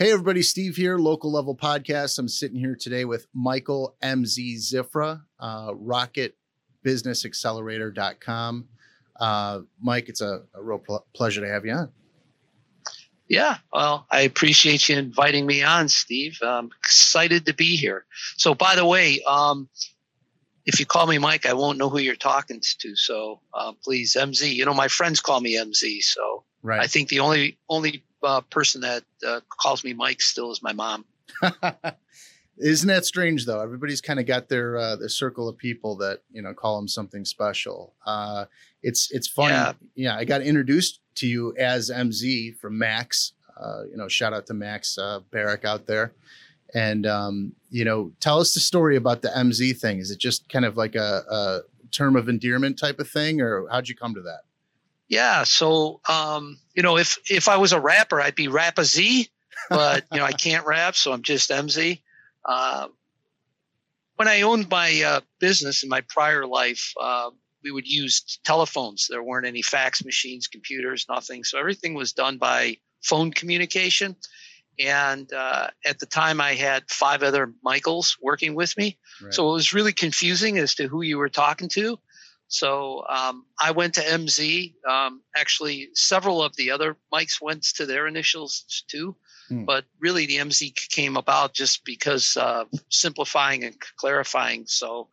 Hey, everybody, Steve here, local level podcast. I'm sitting here today with Michael MZ Zifra, uh, rocketbusinessaccelerator.com. Uh, Mike, it's a, a real pl- pleasure to have you on. Yeah, well, I appreciate you inviting me on, Steve. I'm excited to be here. So, by the way, um, if you call me Mike, I won't know who you're talking to. So, uh, please, MZ. You know, my friends call me MZ. So, Right. I think the only only uh, person that uh, calls me Mike still is my mom. Isn't that strange though? Everybody's kind of got their uh, their circle of people that you know call them something special. Uh, it's it's funny. Yeah. Yeah. I got introduced to you as MZ from Max. Uh, you know, shout out to Max uh, Barrick out there. And um, you know, tell us the story about the MZ thing. Is it just kind of like a, a term of endearment type of thing, or how'd you come to that? Yeah. So, um, you know, if if I was a rapper, I'd be Rap a Z, but you know, I can't rap, so I'm just MZ. Uh, when I owned my uh, business in my prior life, uh, we would use telephones. There weren't any fax machines, computers, nothing. So everything was done by phone communication. And uh, at the time, I had five other Michaels working with me. Right. So it was really confusing as to who you were talking to. So um, I went to MZ. Um, actually, several of the other mics went to their initials too. Hmm. But really, the MZ came about just because uh, simplifying and clarifying, so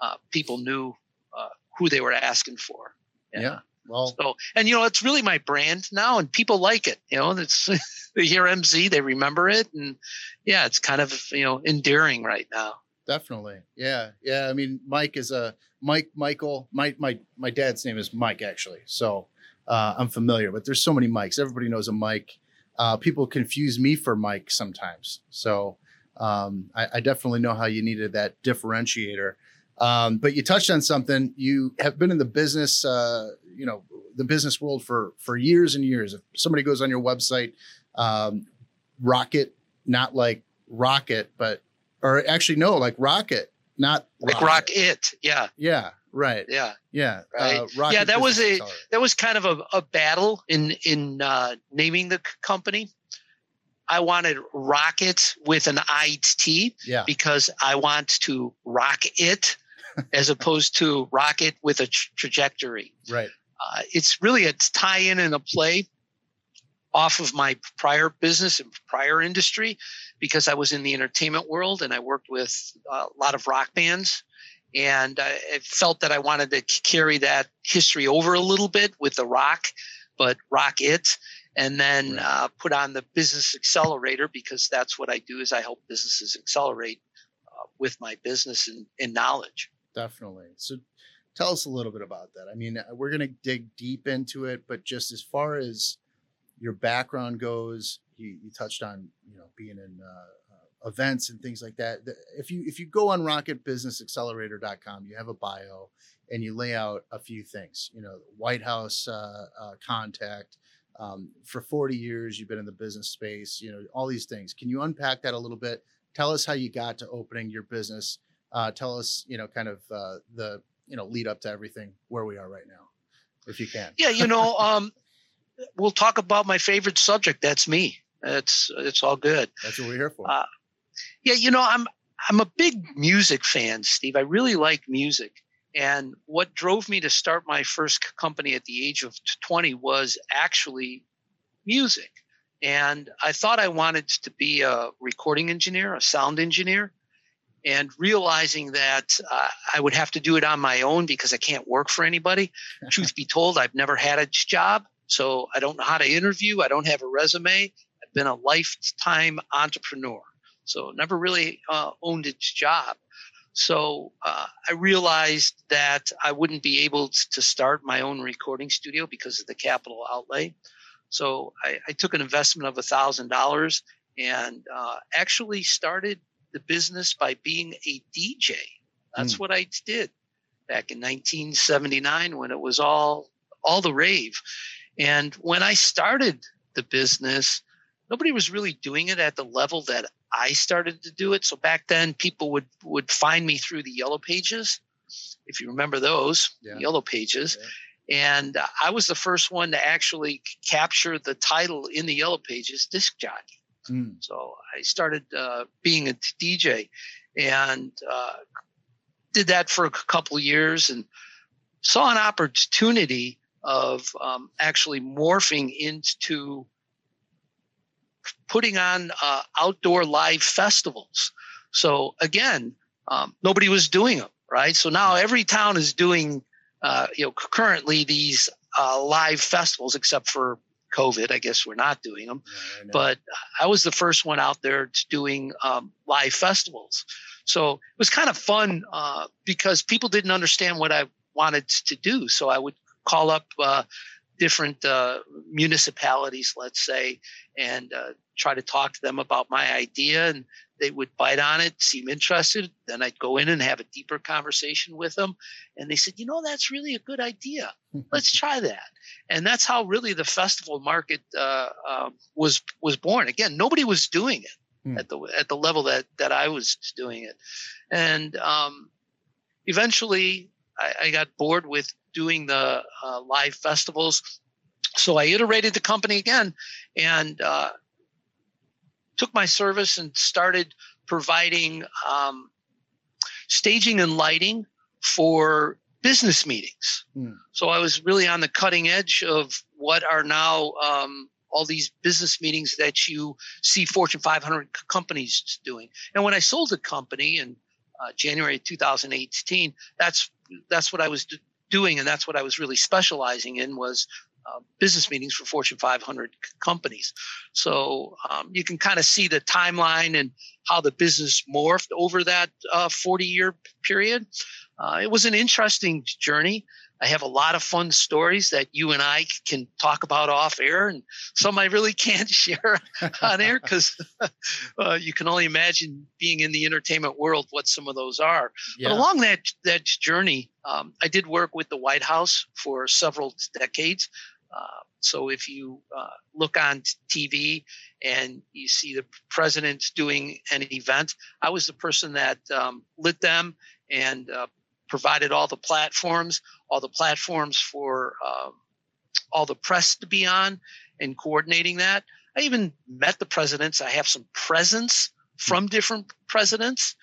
uh, people knew uh, who they were asking for. Yeah. Well, So, and you know, it's really my brand now, and people like it. You know, it's they hear MZ, they remember it, and yeah, it's kind of you know endearing right now. Definitely. Yeah. Yeah. I mean, Mike is a Mike, Michael, my, my, my dad's name is Mike actually. So, uh, I'm familiar, but there's so many Mikes. Everybody knows a Mike. Uh, people confuse me for Mike sometimes. So, um, I, I definitely know how you needed that differentiator. Um, but you touched on something. You have been in the business, uh, you know, the business world for for years and years. If somebody goes on your website, um, Rocket, not like Rocket, but or actually no, like Rocket, not Like rock it, yeah, Yeah, right. yeah. Yeah, Right. Uh, Rocket Yeah, that was a- Accelerator. that was kind of a, a battle in in uh, naming the company. I wanted Rocket with an IT yeah, because I want to rock it, as opposed to rocket with a tr- trajectory. right. Uh, it's really a tie-in and a play off of my prior business and prior industry because I was in the entertainment world and I worked with a lot of rock bands. And I I felt that I wanted to carry that history over a little bit with the rock, but rock it, and then Right. uh, put on the business accelerator because that's what I do is I help businesses accelerate uh, with my business and, and knowledge. Definitely. So tell us a little bit about that. I mean, uh, we're going to dig deep into it, but just as far as your background goes, you, you touched on, you know, being in uh, uh, events and things like that. If you if you go on rocketbusinessaccelerator.com, you have a bio and you lay out a few things, you know, White House uh, uh, contact. Um, for 40 years, you've been in the business space, you know, all these things. Can you unpack that a little bit? Tell us how you got to opening your business uh, tell us, you know, kind of uh, the you know lead up to everything where we are right now, if you can. Yeah, you know, um, we'll talk about my favorite subject. That's me. It's it's all good. That's what we're here for. Uh, Yeah, you know, I'm I'm a big music fan, Steve. I really like music. And what drove me to start my first company at the age of 20 was actually music. And I thought I wanted to be a recording engineer, a sound engineer, and realizing that uh, I would have to do it on my own because I can't work for anybody. Truth be told, I've never had a job, so I don't know how to interview. I don't have a resume. I've been a lifetime entrepreneur, so never really uh, owned a job. So uh, I realized that I wouldn't be able to start my own recording studio because of the capital outlay. So I, I took an investment of a thousand dollars and uh, actually started the business by being a DJ. That's Mm. what I did back in 1979 when it was all all the rave. And when I started the business, nobody was really doing it at the level that I started to do it. So back then, people would would find me through the yellow pages, if you remember those Yeah. yellow pages. Yeah. And uh, I was the first one to actually capture the title in the yellow pages, disc jockey. Mm. So I started uh, being a DJ and uh, did that for a couple years and saw an opportunity of um, actually morphing into putting on uh, outdoor live festivals. So again, um, nobody was doing them, right? So now every town is doing, uh, you know, currently these uh, live festivals, except for COVID. I guess we're not doing them, yeah, I but I was the first one out there doing um, live festivals. So it was kind of fun uh, because people didn't understand what I wanted to do. So I would call up uh, different uh, municipalities, let's say, and uh, try to talk to them about my idea. And they would bite on it, seem interested. Then I'd go in and have a deeper conversation with them. And they said, you know, that's really a good idea. Let's try that. And that's how really the festival market uh, um, was was born. Again, nobody was doing it hmm. at the at the level that that I was doing it. And um, eventually, I, I, got bored with doing the uh, live festivals. So I iterated the company again and uh, took my service and started providing um, staging and lighting for business meetings. Mm. So I was really on the cutting edge of what are now um, all these business meetings that you see Fortune 500 companies doing. And when I sold the company in uh, January 2018, that's that's what I was doing, and that's what I was really specializing in was uh, business meetings for Fortune 500 companies. So um, you can kind of see the timeline and how the business morphed over that 40 uh, year period. Uh, it was an interesting journey. I have a lot of fun stories that you and I can talk about off air, and some I really can't share on air because uh, you can only imagine being in the entertainment world what some of those are. Yeah. But along that that journey, um, I did work with the White House for several decades. Uh, so if you uh, look on TV and you see the president doing an event, I was the person that um, lit them and uh, provided all the platforms, all the platforms for um, all the press to be on and coordinating that. I even met the presidents. I have some presents from different presidents.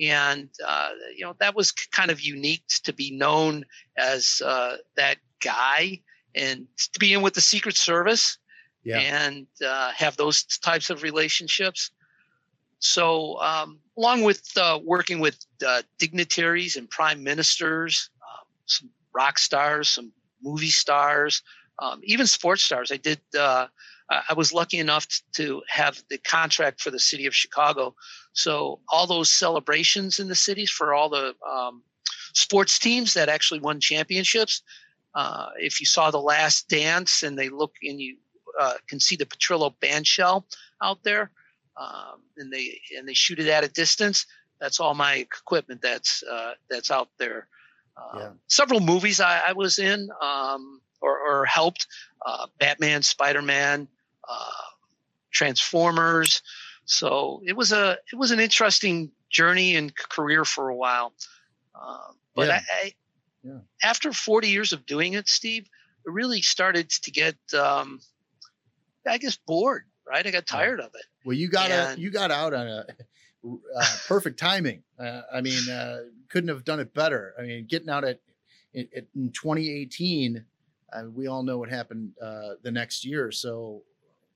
And, uh, you know, that was kind of unique to be known as uh, that guy and to be in with the Secret Service yeah. and uh, have those types of relationships. So, um, along with uh, working with uh, dignitaries and prime ministers, um, some rock stars, some movie stars, um, even sports stars, I did. Uh, I was lucky enough to have the contract for the city of Chicago. So all those celebrations in the cities for all the um, sports teams that actually won championships. Uh, if you saw the last dance and they look and you uh, can see the Petrillo bandshell out there, um, and they and they shoot it at a distance. That's all my equipment that's uh, that's out there. Uh, yeah. Several movies I, I was in um, or, or, helped: uh, Batman, Spider Man, uh, Transformers. So it was a it was an interesting journey and career for a while. Uh, but yeah. I, I yeah. after 40 years of doing it, Steve, I really started to get, um, I guess, bored right? I got tired of it. Well, you got and, a, you got out on a uh, perfect timing. Uh, I mean, uh, couldn't have done it better. I mean, getting out at, in, in 2018, uh, we all know what happened uh, the next year. So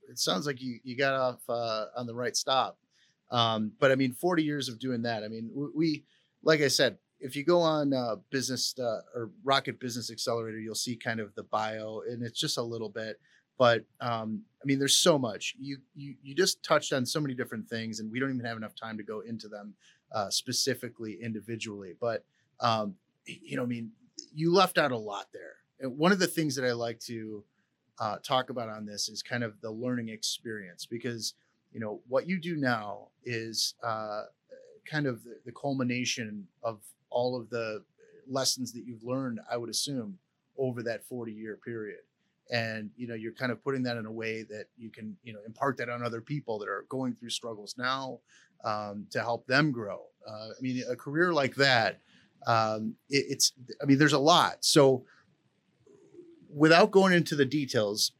it sounds like you you got off uh, on the right stop. Um, but I mean, 40 years of doing that. I mean, we, we like I said, if you go on uh, business uh, or rocket business accelerator you'll see kind of the bio and it's just a little bit but um, I mean, there's so much. You, you you just touched on so many different things, and we don't even have enough time to go into them uh, specifically individually. But um, you know, I mean, you left out a lot there. And one of the things that I like to uh, talk about on this is kind of the learning experience because you know what you do now is uh, kind of the, the culmination of all of the lessons that you've learned. I would assume over that 40 year period and you know you're kind of putting that in a way that you can you know impart that on other people that are going through struggles now um, to help them grow uh, i mean a career like that um, it, it's i mean there's a lot so without going into the details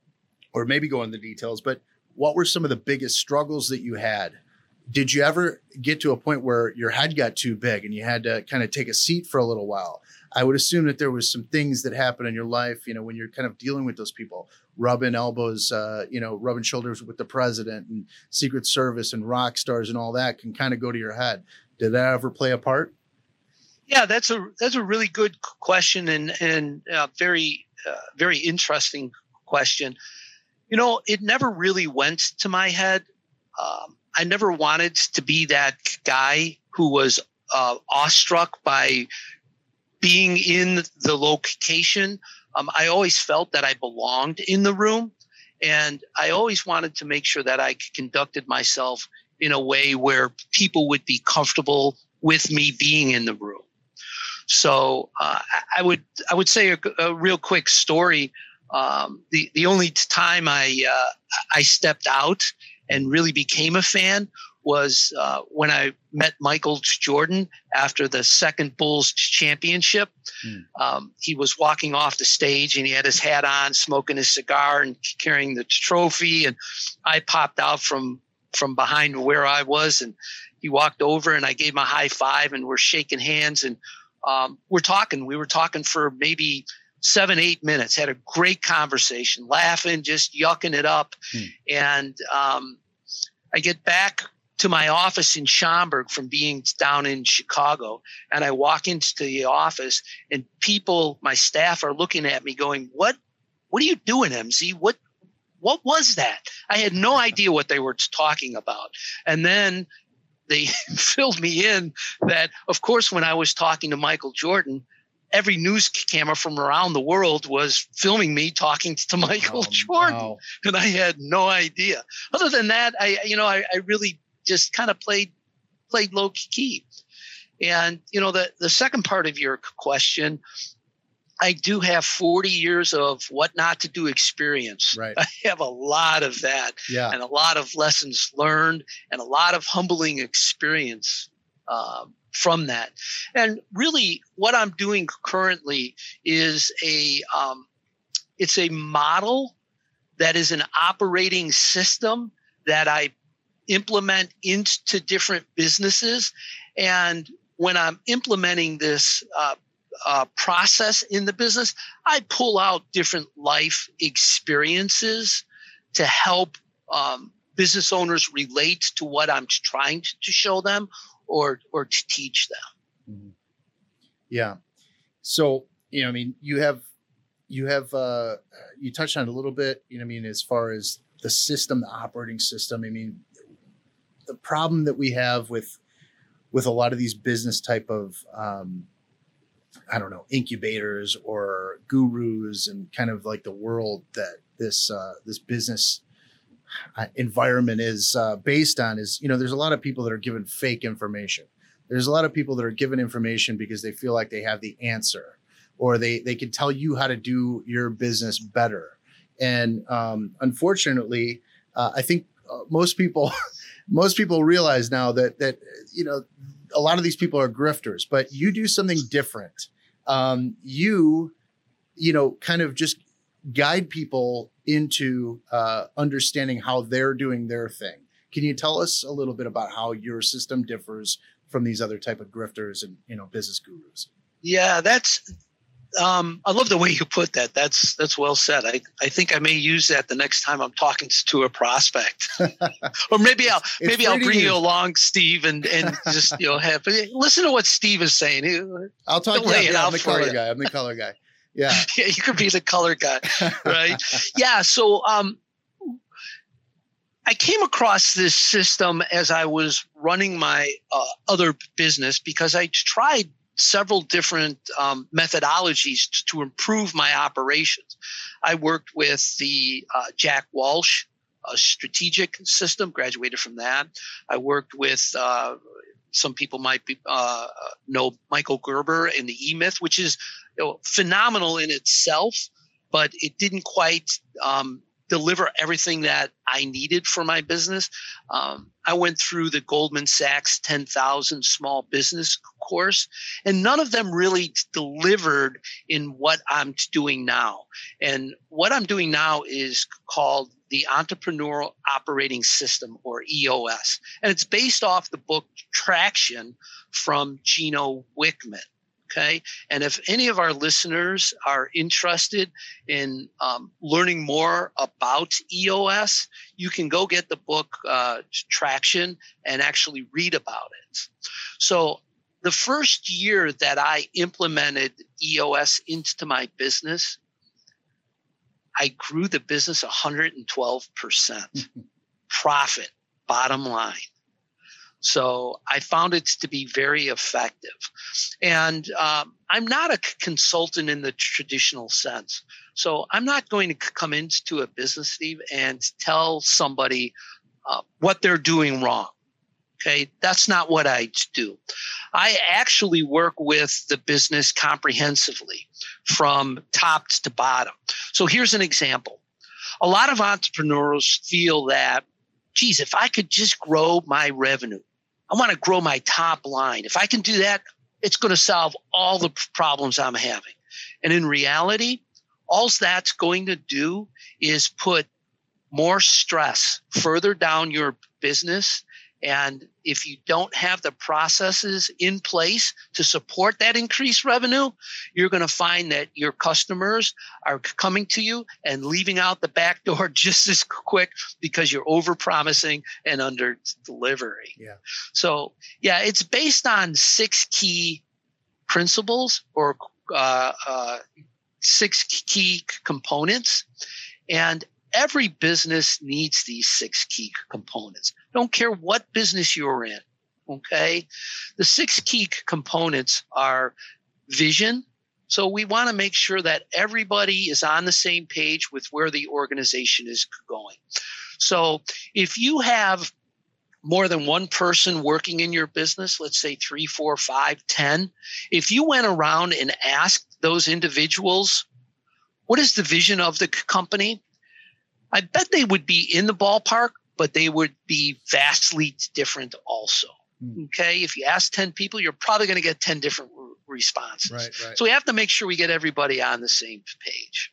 or maybe go into the details but what were some of the biggest struggles that you had? Did you ever get to a point where your head got too big and you had to kind of take a seat for a little while? I would assume that there was some things that happened in your life, you know, when you're kind of dealing with those people, rubbing elbows, uh, you know, rubbing shoulders with the president and Secret Service and rock stars and all that can kind of go to your head. Did that ever play a part? Yeah, that's a that's a really good question and and uh, very uh, very interesting question. You know, it never really went to my head. Um, I never wanted to be that guy who was uh, awestruck by being in the location. Um, I always felt that I belonged in the room, and I always wanted to make sure that I conducted myself in a way where people would be comfortable with me being in the room. So uh, I would I would say a, a real quick story. Um, the the only time I uh, I stepped out and really became a fan was uh, when I met Michael Jordan after the second Bulls championship. Mm. Um, he was walking off the stage and he had his hat on, smoking his cigar and carrying the trophy. And I popped out from from behind where I was, and he walked over and I gave him a high five, and we're shaking hands and um, we're talking. We were talking for maybe seven, eight minutes. Had a great conversation, laughing, just yucking it up. Hmm. And um, I get back to my office in Schaumburg from being down in Chicago, and I walk into the office, and people, my staff, are looking at me, going, "What? What are you doing, MZ? What? What was that?" I had no idea what they were talking about, and then they filled me in that, of course, when I was talking to Michael Jordan, every news camera from around the world was filming me talking to Michael oh, Jordan, wow. and I had no idea. Other than that, I you know I, I really just kind of played played low key. And you know the the second part of your question I do have 40 years of what not to do experience. Right. I have a lot of that yeah. and a lot of lessons learned and a lot of humbling experience um, from that. And really what I'm doing currently is a, um, it's a model that is an operating system that I implement into different businesses. And when I'm implementing this uh, uh, process in the business, I pull out different life experiences to help um, business owners relate to what I'm trying to show them or or to teach them. Mm-hmm. Yeah. So you know, I mean, you have you have uh, you touched on it a little bit. You know, I mean, as far as the system, the operating system. I mean, the problem that we have with with a lot of these business type of um, I don't know, incubators or gurus and kind of like the world that this uh, this business environment is uh, based on is you know there's a lot of people that are given fake information. There's a lot of people that are given information because they feel like they have the answer or they they can tell you how to do your business better. And um, unfortunately, uh, I think uh, most people most people realize now that that you know a lot of these people are grifters, but you do something different. Um, you, you know, kind of just guide people into uh, understanding how they're doing their thing. Can you tell us a little bit about how your system differs from these other type of grifters and you know business gurus? Yeah, that's um, I love the way you put that. That's that's well said. I, I think I may use that the next time I'm talking to a prospect, or maybe I'll maybe I'll bring you along, Steve, and and just you know have listen to what Steve is saying. I'll talk. to you. I'm the color you. guy. I'm the color guy. Yeah, yeah, you could be the color guy, right? yeah. So um, I came across this system as I was running my uh, other business because I tried several different um, methodologies to, to, improve my operations. I worked with the uh, Jack Welch a strategic system, graduated from that. I worked with uh, some people might be, uh, know Michael Gerber in the E Myth, which is phenomenal in itself, but it didn't quite um, deliver everything that I needed for my business. Um, I went through the Goldman Sachs 10,000 small business course, and none of them really delivered in what I'm doing now. And what I'm doing now is called the Entrepreneurial Operating System or EOS. And it's based off the book Traction from Gino Wickman. Okay. And if any of our listeners are interested in um, learning more about EOS, you can go get the book uh, Traction and actually read about it. So, the first year that I implemented EOS into my business, I grew the business 112% profit, bottom line. So I found it to be very effective. And um, I'm not a consultant in the traditional sense. So I'm not going to come into a business, Steve, and tell somebody uh, what they're doing wrong. Okay, that's not what I do. I actually work with the business comprehensively from top to bottom. So here's an example. A lot of entrepreneurs feel that, geez, if I could just grow my revenue, I want to grow my top line. If I can do that, it's going to solve all the problems I'm having. And in reality, all that's going to do is put more stress further down your business and if you don't have the processes in place to support that increased revenue, you're going to find that your customers are coming to you and leaving out the back door just as quick because you're over promising and under delivery. Yeah. So, yeah, it's based on six key principles or uh, uh, six key components. And every business needs these six key components. Don't care what business you're in. Okay. The six key components are vision. So we want to make sure that everybody is on the same page with where the organization is going. So if you have more than one person working in your business, let's say three, four, five, ten, if you went around and asked those individuals, what is the vision of the company? I bet they would be in the ballpark, but they would be vastly different also. Mm. Okay. If you ask 10 people, you're probably going to get 10 different re- responses. Right, right. So we have to make sure we get everybody on the same page.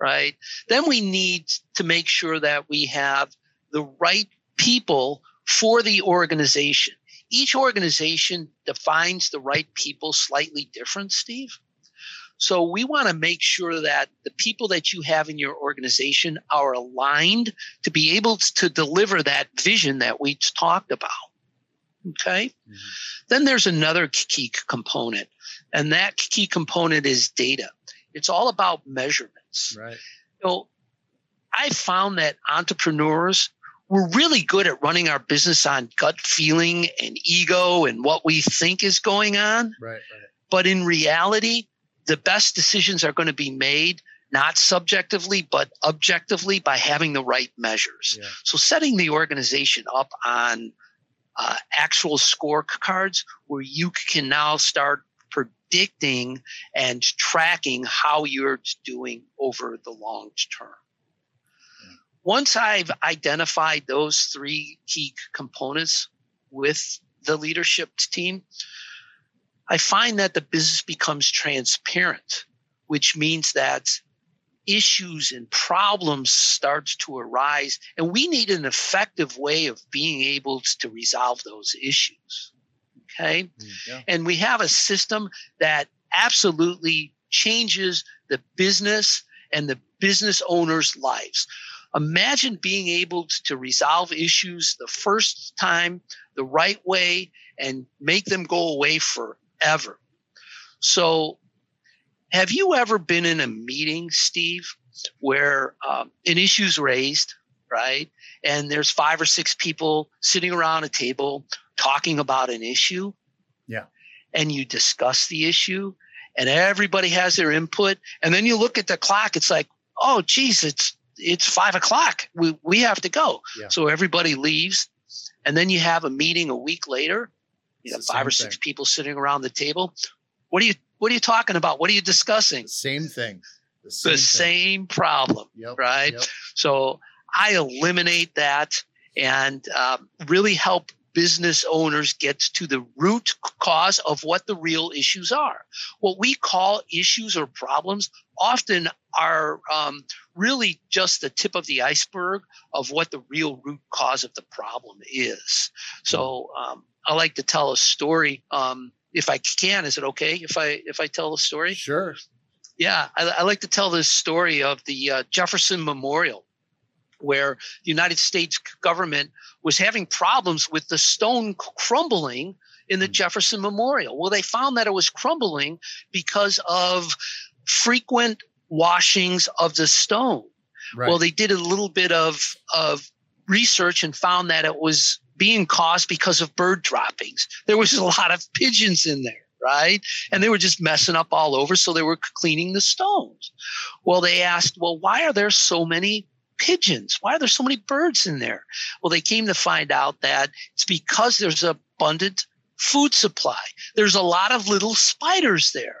Right. Then we need to make sure that we have the right people for the organization. Each organization defines the right people slightly different, Steve. So we want to make sure that the people that you have in your organization are aligned to be able to deliver that vision that we talked about. Okay. Mm-hmm. Then there's another key component, and that key component is data. It's all about measurements. Right. So I found that entrepreneurs we're really good at running our business on gut feeling and ego and what we think is going on. Right, right. But in reality, the best decisions are going to be made not subjectively but objectively by having the right measures. Yeah. so setting the organization up on uh, actual scorecards where you can now start predicting and tracking how you're doing over the long term. Once i've identified those three key components with the leadership team I find that the business becomes transparent, which means that issues and problems start to arise and we need an effective way of being able to resolve those issues okay mm, yeah. and we have a system that absolutely changes the business and the business owners lives imagine being able to resolve issues the first time the right way and make them go away for ever. So, have you ever been in a meeting, Steve, where um, an issue's raised, right? And there's five or six people sitting around a table talking about an issue. Yeah. And you discuss the issue, and everybody has their input. And then you look at the clock. It's like, oh, geez, it's it's five o'clock. We we have to go. Yeah. So everybody leaves, and then you have a meeting a week later, you know, five or six thing. people sitting around the table. What are you what are you talking about? What are you discussing? Same thing. the same, the same problem, yep, right? Yep. So I eliminate that and um, really help business owners get to the root cause of what the real issues are. What we call issues or problems often are um, really just the tip of the iceberg of what the real root cause of the problem is. So um, I like to tell a story. Um, if I can, is it okay if I if I tell a story? Sure. Yeah, I, I like to tell this story of the uh, Jefferson Memorial where the United States government was having problems with the stone crumbling in the hmm. Jefferson Memorial. Well, they found that it was crumbling because of frequent washings of the stone. Right. Well, they did a little bit of, of research and found that it was being caused because of bird droppings. There was a lot of pigeons in there right? And they were just messing up all over. So they were cleaning the stones. Well, they asked, well, why are there so many pigeons. Why are there so many birds in there? Well, they came to find out that it's because there's abundant food supply. There's a lot of little spiders there.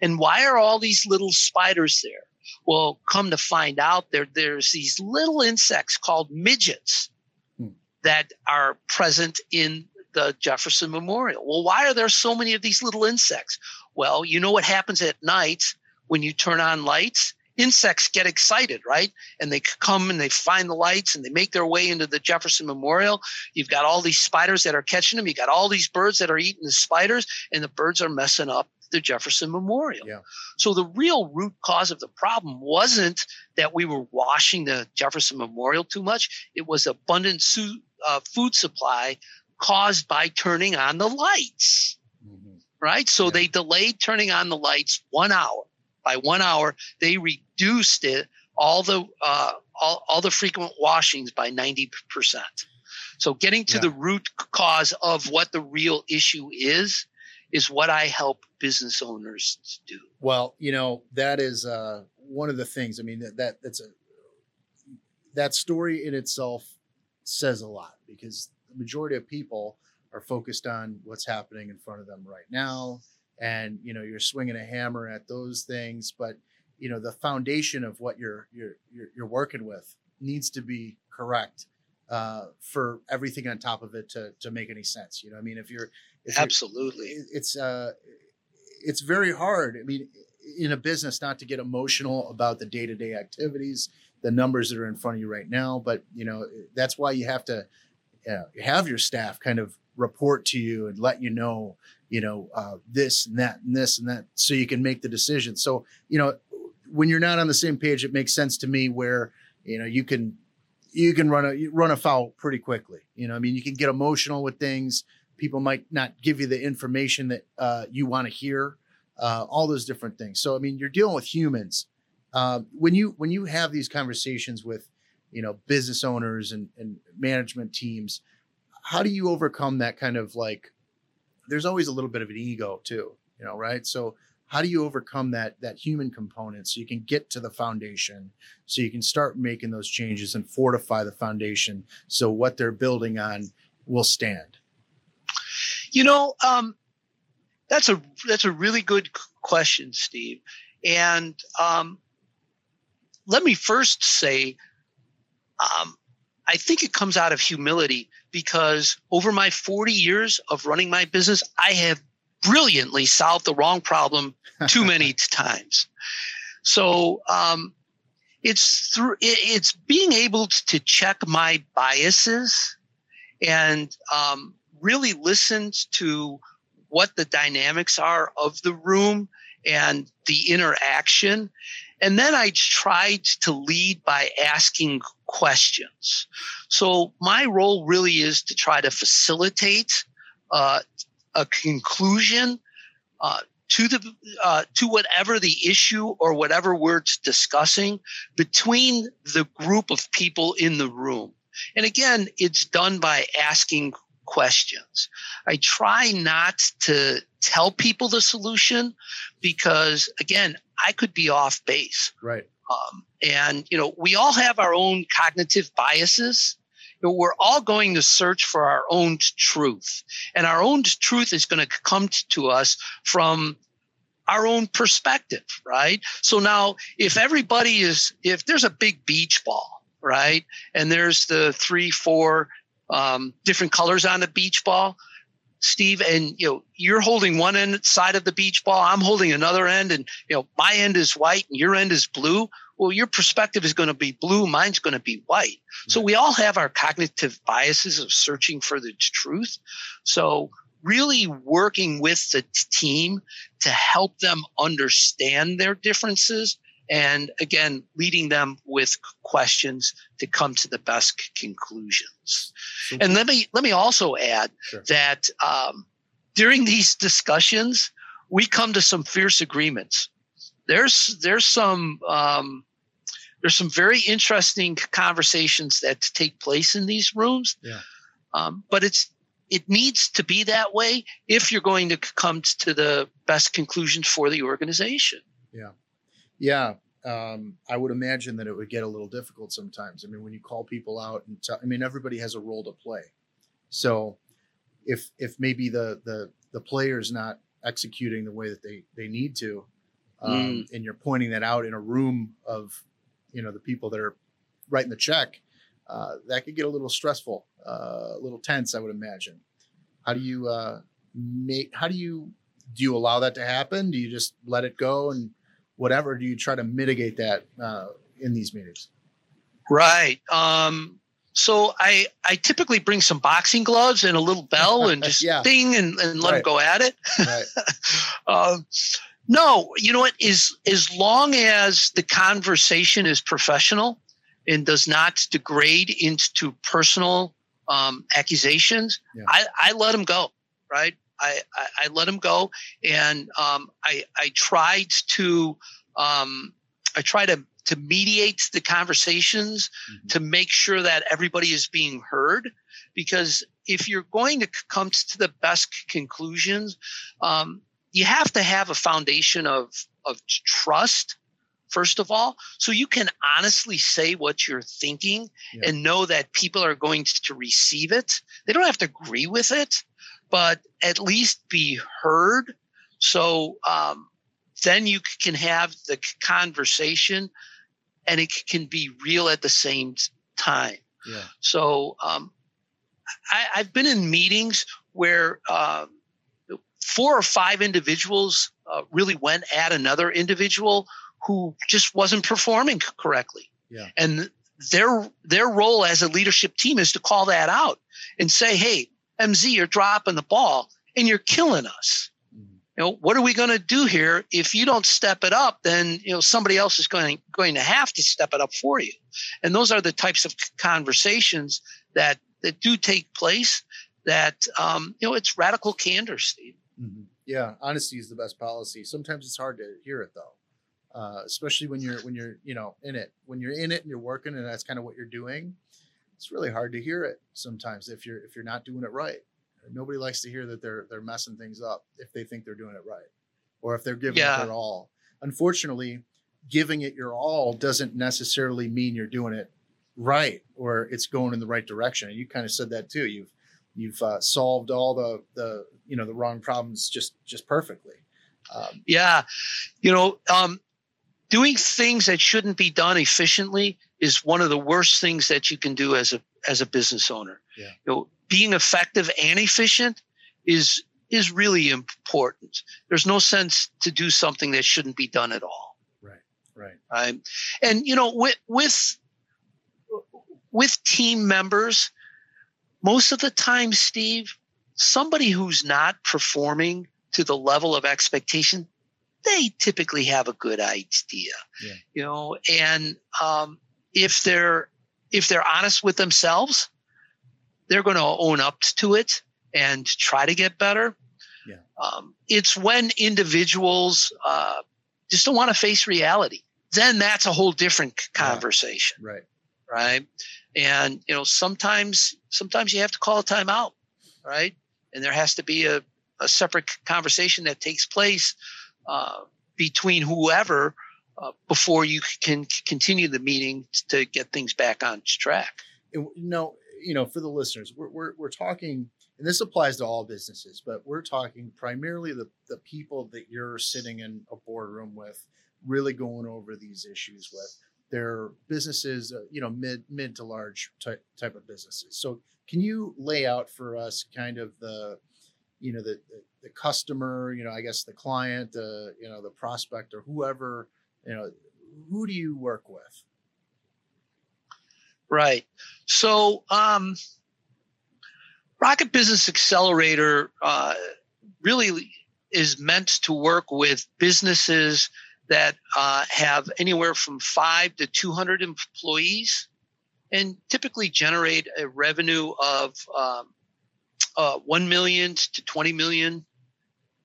And why are all these little spiders there? Well, come to find out there, there's these little insects called midgets hmm. that are present in the Jefferson Memorial. Well, why are there so many of these little insects? Well, you know what happens at night when you turn on lights? Insects get excited, right? And they come and they find the lights and they make their way into the Jefferson Memorial. You've got all these spiders that are catching them. You got all these birds that are eating the spiders, and the birds are messing up the Jefferson Memorial. Yeah. So the real root cause of the problem wasn't that we were washing the Jefferson Memorial too much. It was abundant su- uh, food supply caused by turning on the lights. Mm-hmm. Right. So yeah. they delayed turning on the lights one hour by one hour, they reduced it all the uh, all, all the frequent washings by 90%. So getting to yeah. the root cause of what the real issue is is what I help business owners do. Well, you know, that is uh, one of the things. I mean, that, that that's a that story in itself says a lot because the majority of people are focused on what's happening in front of them right now and you know you're swinging a hammer at those things but you know the foundation of what you're you're you're, you're working with needs to be correct uh, for everything on top of it to to make any sense you know i mean if you're if absolutely. you're, it's uh it's very hard i mean in a business not to get emotional about the day-to-day activities the numbers that are in front of you right now but you know that's why you have to uh, have your staff kind of report to you and let you know you know, uh, this and that and this and that, so you can make the decision. So, you know, when you're not on the same page, it makes sense to me where, you know, you can, you can run a run a foul pretty quickly. You know, I mean, you can get emotional with things. People might not give you the information that uh, you want to hear. Uh, all those different things. So, I mean, you're dealing with humans. Uh, when you when you have these conversations with, you know, business owners and, and management teams, how do you overcome that kind of like there's always a little bit of an ego too, you know, right? So how do you overcome that that human component so you can get to the foundation so you can start making those changes and fortify the foundation so what they're building on will stand you know um, that's a that's a really good question steve and um, let me first say um, i think it comes out of humility because over my 40 years of running my business, I have brilliantly solved the wrong problem too many times. So um, it's through it's being able to check my biases and um, really listen to what the dynamics are of the room and the interaction and then I tried to lead by asking questions. So my role really is to try to facilitate uh, a conclusion uh, to the uh, to whatever the issue or whatever we're discussing between the group of people in the room. And again, it's done by asking questions. I try not to tell people the solution because again, I could be off base. Right. Um, and you know, we all have our own cognitive biases. You know, we're all going to search for our own truth, and our own truth is going to come to us from our own perspective, right? So now if everybody is, if there's a big beach ball, right, and there's the three, four um, different colors on the beach ball, Steve, and you know you're holding one end side of the beach ball, I'm holding another end, and you know my end is white and your end is blue. Well, your perspective is going to be blue, mine's going to be white. Right. So we all have our cognitive biases of searching for the truth. So really working with the team to help them understand their differences and again leading them with questions to come to the best conclusions and let me let me also add sure. that um, during these discussions we come to some fierce agreements there's there's some um, there's some very interesting conversations that take place in these rooms yeah. um, but it's it needs to be that way if you're going to come to the best conclusions for the organization. Yeah. Yeah. Um, I would imagine that it would get a little difficult sometimes. I mean, when you call people out and t- I mean, everybody has a role to play. So if, if maybe the, the, the player's not executing the way that they, they need to, um, mm. and you're pointing that out in a room of, you know, the people that are writing the check, uh, that could get a little stressful, uh, a little tense, I would imagine. How do you uh, make? How do you do you allow that to happen? Do you just let it go and whatever? Do you try to mitigate that uh, in these meetings? Right. Um, so I I typically bring some boxing gloves and a little bell and just yeah. ding and, and let right. them go at it. Right. um, no, you know what is as long as the conversation is professional and does not degrade into personal um, accusations, yeah. I, I let them go, right? I, I, I let them go, and um, I I tried to um, I try to to mediate the conversations mm-hmm. to make sure that everybody is being heard, because if you're going to come to the best conclusions, um, you have to have a foundation of of trust first of all, so you can honestly say what you're thinking yeah. and know that people are going to receive it. They don't have to agree with it, but at least be heard. So um, then you can have the conversation and it can be real at the same time. Yeah. So um, I, have been in meetings where uh, four or five individuals uh, really went at another individual who just wasn't performing correctly. Yeah. And their their role as a leadership team is to call that out and say, "Hey, MZ, you're dropping the ball and you're killing us." You know, what are we going to do here? If you don't step it up, then you know somebody else is going going to have to step it up for you. And those are the types of conversations that that do take place. That um, you know, it's radical candor, Steve. Mm-hmm. Yeah, honesty is the best policy. Sometimes it's hard to hear it though uh, especially when you're when you're you know in it when you're in it and you're working and that's kind of what you're doing it's really hard to hear it sometimes if you're if you're not doing it right. Nobody likes to hear that they're they're messing things up if they think they're doing it right or if they're giving yeah. it their all. Unfortunately giving it your all doesn't necessarily mean you're doing it right or it's going in the right direction. And you kind of said that too. You've you've uh, solved all the the you know the wrong problems just just perfectly. Um, yeah. You know um, doing things that shouldn't be done efficiently is one of the worst things that you can do as a as a business owner. Yeah. You know, being effective and efficient is is really important. There's no sense to do something that shouldn't be done at all. Right. Right. Um, and you know, with with with team members, most of the time, Steve, somebody who's not performing to the level of expectation, they typically have a good idea, yeah. you know, and um, if they're if they're honest with themselves, they're going to own up to it and try to get better. Yeah. Um, it's when individuals uh, just don't want to face reality. Then that's a whole different conversation. Yeah. Right. Right. And you know, sometimes sometimes you have to call a timeout, right? And there has to be a, a separate conversation that takes place uh, between whoever uh, before you can continue the meeting to get things back on track. No, you know, for the listeners, we're, we're, we're talking and this applies to all businesses, but we're talking primarily the, the people that you're sitting in a boardroom with, really going over these issues with. Their businesses, uh, you know, mid mid to large type type of businesses. So, can you lay out for us kind of the, you know, the the, the customer, you know, I guess the client, the you know, the prospect or whoever, you know, who do you work with? Right. So, um, Rocket Business Accelerator uh, really is meant to work with businesses that uh, have anywhere from five to 200 employees and typically generate a revenue of um, uh, 1 million to 20 million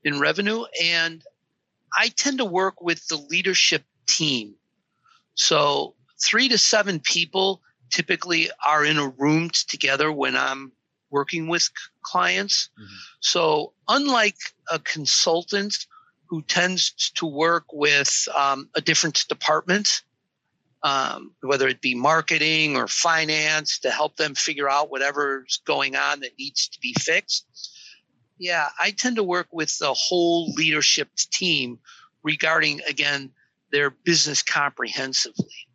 in revenue. And I tend to work with the leadership team. So, three to seven people typically are in a room together when I'm working with clients. Mm-hmm. So, unlike a consultant who tends to work with um, a different department, um, whether it be marketing or finance, to help them figure out whatever's going on that needs to be fixed. Yeah, I tend to work with the whole leadership team regarding, again, their business comprehensively.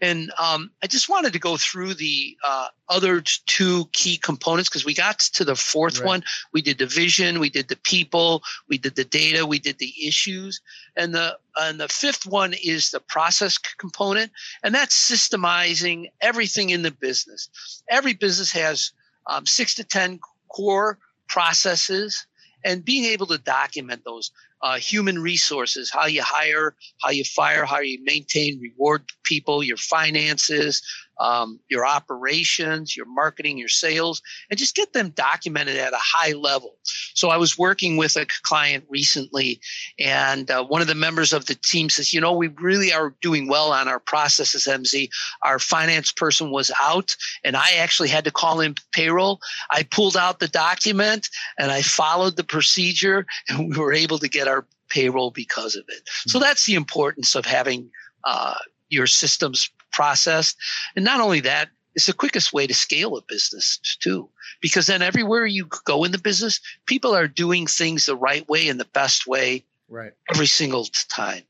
And um, I just wanted to go through the uh, other two key components because we got to the fourth right. one. We did the vision, we did the people, we did the data, we did the issues, and the and the fifth one is the process component, and that's systemizing everything in the business. Every business has um, six to ten core processes and being able to document those uh, human resources, how you hire, how you fire, how you maintain, reward people, your finances, um, your operations, your marketing, your sales, and just get them documented at a high level. So I was working with a client recently, and uh, one of the members of the team says, "You know, we really are doing well on our processes, MZ. Our finance person was out, and I actually had to call in payroll. I pulled out the document and I followed the procedure, and we were able to get our payroll because of it. So hmm. that's the importance of having." Uh, your systems processed. And not only that, it's the quickest way to scale a business too, because then everywhere you go in the business, people are doing things the right way and the best way right. every single time.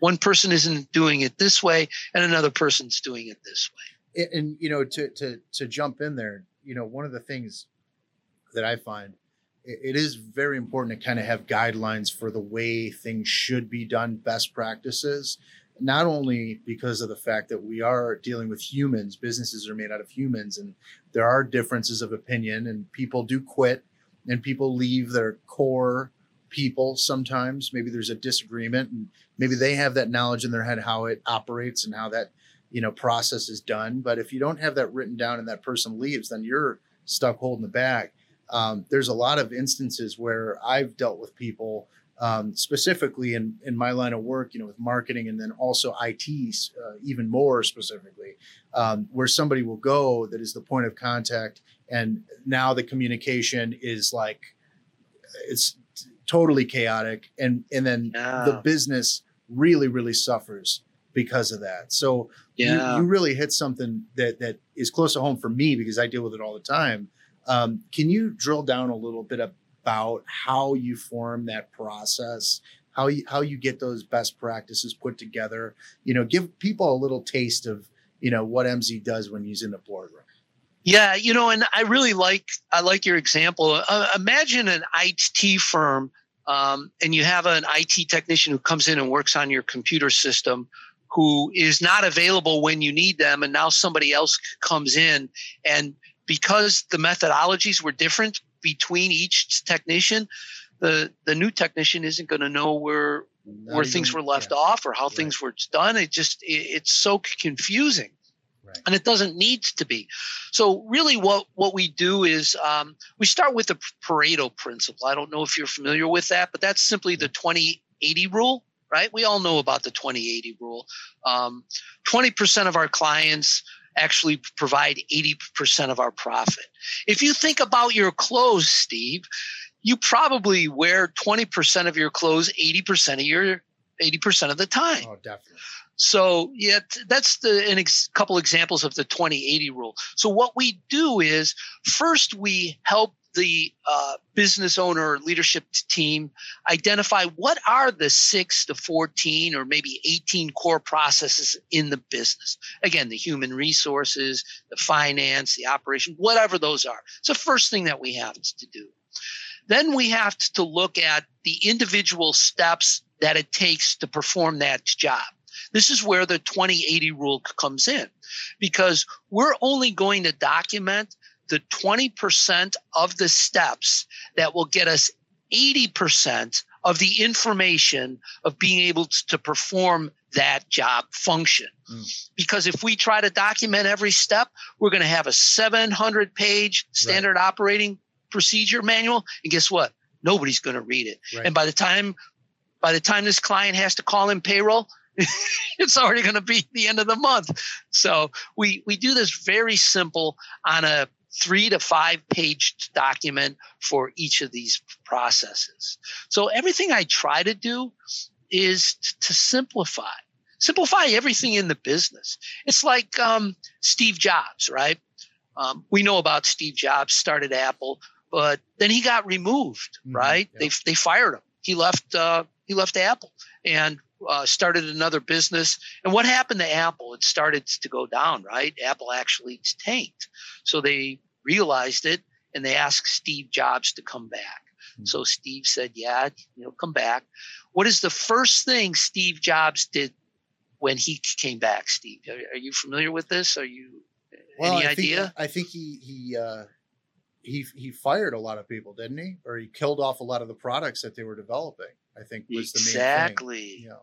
One person isn't doing it this way, and another person's doing it this way. And, and you know, to to to jump in there, you know, one of the things that I find it is very important to kind of have guidelines for the way things should be done, best practices not only because of the fact that we are dealing with humans, businesses are made out of humans, and there are differences of opinion, and people do quit, and people leave their core people sometimes. Maybe there's a disagreement, and maybe they have that knowledge in their head how it operates and how that you know process is done. But if you don't have that written down and that person leaves, then you're stuck holding the bag. Um, there's a lot of instances where I've dealt with people um, specifically in, in my line of work, you know, with marketing and then also IT, uh, even more specifically, um, where somebody will go that is the point of contact, and now the communication is like it's totally chaotic, and and then yeah. the business really really suffers because of that. So yeah. you, you really hit something that that is close to home for me because I deal with it all the time. Um, can you drill down a little bit of about how you form that process how you how you get those best practices put together. You know give people a little taste of you know what mz does when he's in the boardroom. Yeah you know and i really like i like your example. Uh, imagine an it firm um, and you have an it technician who comes in and works on your computer system who is not available when you need them and now somebody else comes in. And because the methodologies were different between each technician, the the new technician isn't going to know where Not where even, things were left yeah. off or how right. things were done. It just it, it's so confusing. Right. And it doesn't need to be. So really, what what we do is um, we start with the Pareto principle. I don't know if you're familiar with that, but that's simply the 20-80 rule, right? We all know about the 20-80 rule. Um, 20% of our clients actually provide 80% of our profit. If you think about your clothes, Steve, you probably wear 20% of your clothes 80% of your 80% of the time. Oh, definitely. So yeah, that's the a ex- couple examples of the 20-80 rule. So what we do is first we help the uh, business owner leadership team identify what are the six to 14 or maybe 18 core processes in the business. Again, the human resources, the finance, the operation, whatever those are. It's the first thing that we have to do. Then we have to look at the individual steps that it takes to perform that job. This is where the 2080 rule comes in because we're only going to document the 20% of the steps that will get us 80% of the information of being able to perform that job function. Mm. Because if we try to document every step, we're going to have a 700 page standard right. operating procedure manual. And guess what? Nobody's going to read it. Right. And by the time, by the time this client has to call in payroll, it's already going to be the end of the month. So we, we do this very simple on a three to five page document for each of these processes. So everything I try to do is to simplify, simplify everything in the business. It's like um, Steve Jobs, right? Um, we know about Steve Jobs started Apple, but then he got removed, mm-hmm, right? Yeah. They they fired him. He left. Uh, he left Apple and uh, started another business. And what happened to Apple? It started to go down, right? Apple actually tanked. So they realized it and they asked Steve Jobs to come back. Mm-hmm. So Steve said, "Yeah, you know, come back." What is the first thing Steve Jobs did when he came back? Steve, are, are you familiar with this? Are you well, any I idea? Think, I think he he uh, he he fired a lot of people, didn't he? Or he killed off a lot of the products that they were developing. I think was exactly. the main thing. Yeah.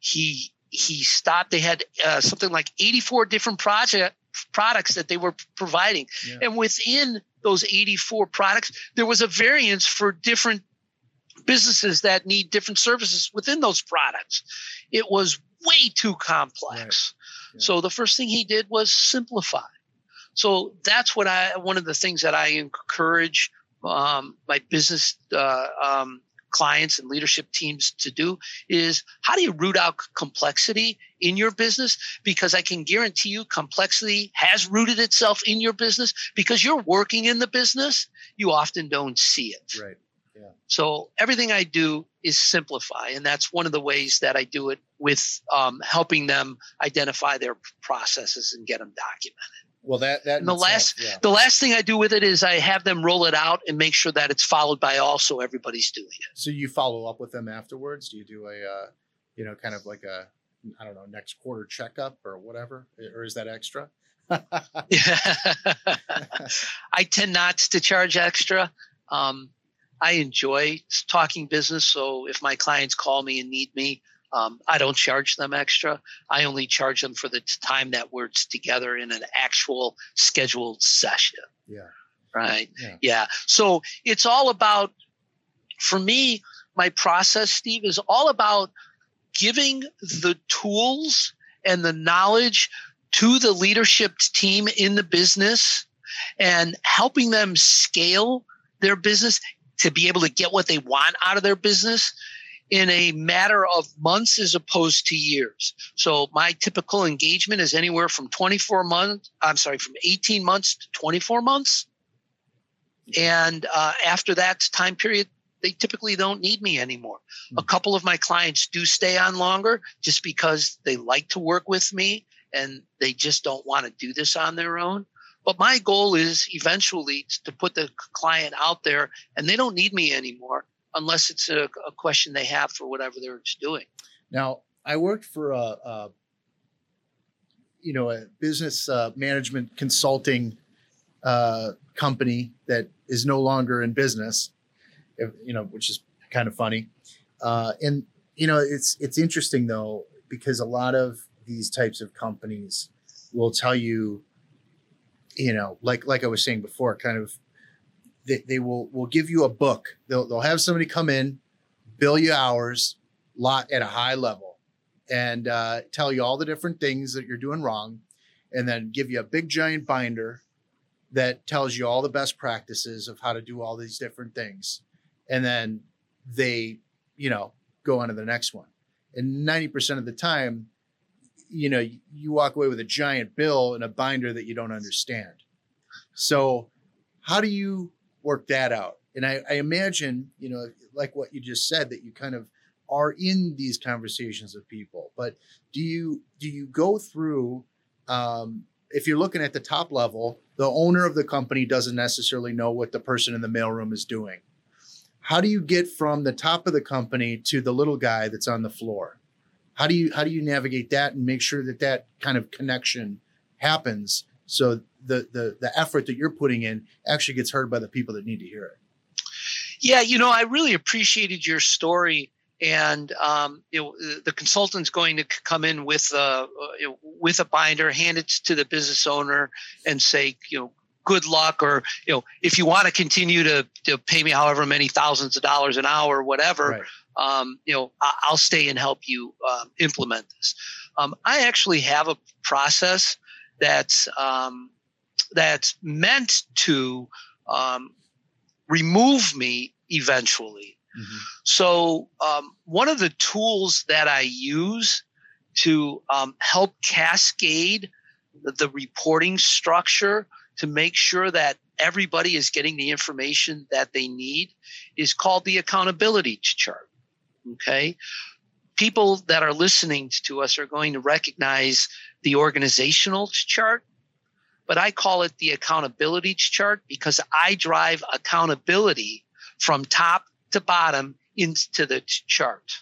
He he stopped. They had uh, something like 84 different project products that they were providing. Yeah. And within those 84 products, there was a variance for different businesses that need different services within those products. It was way too complex. Right. Yeah. So the first thing he did was simplify. So that's what I, one of the things that I encourage um, my business uh, um, clients and leadership teams to do is how do you root out complexity in your business? Because I can guarantee you complexity has rooted itself in your business because you're working in the business. You often don't see it. Right. Yeah. So everything I do is simplify. And that's one of the ways that I do it with um, helping them identify their processes and get them documented. Well, that that the last yeah. the last thing I do with it is I have them roll it out and make sure that it's followed by also everybody's doing it. So you follow up with them afterwards? Do you do a uh, you know kind of like a I don't know next quarter checkup or whatever, or is that extra? yeah. I tend not to charge extra. Um, I enjoy talking business, so if my clients call me and need me, um, I don't charge them extra. I only charge them for the time that we're together in an actual scheduled session. Yeah. Right. Yeah. yeah. So it's all about, for me, my process, Steve, is all about giving the tools and the knowledge to the leadership team in the business and helping them scale their business to be able to get what they want out of their business in a matter of months as opposed to years. So my typical engagement is anywhere from 24 months, I'm sorry, from 18 months to 24 months. And uh, after that time period, they typically don't need me anymore. Hmm. A couple of my clients do stay on longer just because they like to work with me and they just don't want to do this on their own. But my goal is eventually to put the client out there and they don't need me anymore unless it's a, a question they have for whatever they're doing. Now, I worked for a, a you know a business uh, management consulting uh, company that is no longer in business. You know, which is kind of funny. Uh, and you know, it's it's interesting though because a lot of these types of companies will tell you, you know, like like I was saying before, kind of they, they will will give you a book. They'll they'll have somebody come in, bill you hours, lot at a high level, and uh, tell you all the different things that you're doing wrong, and then give you a big giant binder that tells you all the best practices of how to do all these different things, and then they, you know, go on to the next one. And ninety percent of the time, you know, you walk away with a giant bill and a binder that you don't understand. So, how do you work that out. And I, I imagine, you know, like what you just said, that you kind of are in these conversations with people. But do you do you go through um, if you're looking at the top level, the owner of the company doesn't necessarily know what the person in the mailroom is doing. How do you get from the top of the company to the little guy that's on the floor? How do you how do you navigate that and make sure that that kind of connection happens so the the the effort that you're putting in actually gets heard by the people that need to hear it? Yeah, you know, I really appreciated your story and um, you know, the consultant's going to come in with a you know, with a binder, hand it to the business owner, and say, you know, good luck, or you know, if you want to continue to, to pay me however many thousands of dollars an hour, whatever, right. um, you know, I'll stay and help you um, implement this. Um, I actually have a process that's um, that's meant to um, remove me eventually Mm-hmm. So, um, one of the tools that I use to um, help cascade the, the, reporting structure to make sure that everybody is getting the information that they need is called the accountability chart. Okay. People that are listening to us are going to recognize the organizational chart, but I call it the accountability chart because I drive accountability from top to bottom into the chart.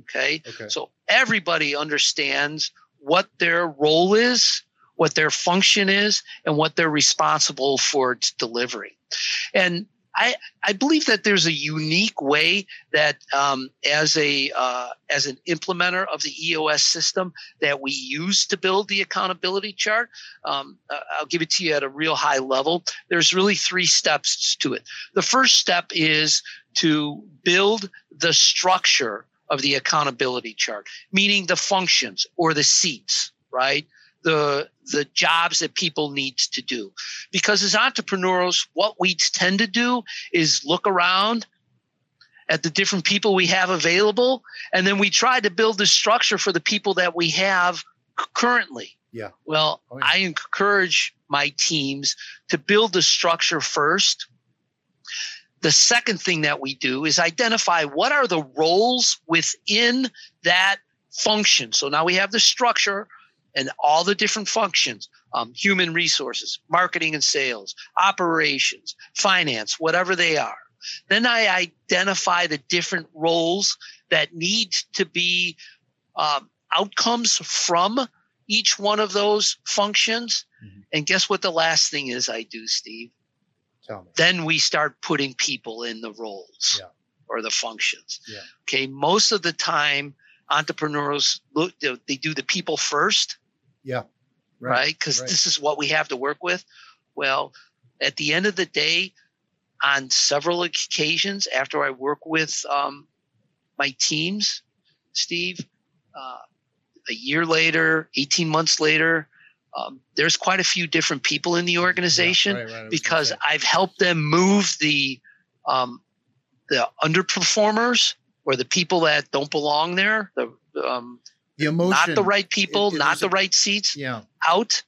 Okay? okay. So everybody understands what their role is, what their function is, and what they're responsible for delivering. And I, I believe that there's a unique way that um, as a uh, as an implementer of the EOS system that we use to build the accountability chart. Um, uh, I'll give it to you at a real high level. There's really three steps to it. The first step is to build the structure of the accountability chart, meaning the functions or the seats, right? The, the jobs that people need to do. Because as entrepreneurs, what we tend to do is look around at the different people we have available, and then we try to build the structure for the people that we have currently. Yeah. Well, oh, yeah. I encourage my teams to build the structure first the second thing that we do is identify what are the roles within that function. So now we have the structure and all the different functions um, human resources, marketing and sales, operations, finance, whatever they are. Then I identify the different roles that need to be um, outcomes from each one of those functions. Mm-hmm. And guess what the last thing is I do, Steve? Tell me. Then we start putting people in the roles yeah. or the functions. Yeah. Okay. Most of the time, entrepreneurs look, they do the people first. Yeah. Right. Because right? right. this is what we have to work with. Well, at the end of the day, on several occasions after I work with um, my teams, Steve, uh, a year later, 18 months later, um, there's quite a few different people in the organization yeah, right, because I've helped them move the um, the underperformers or the people that don't belong there, the um, the emotion, not the right people, it, it not the a, right seats, yeah. out,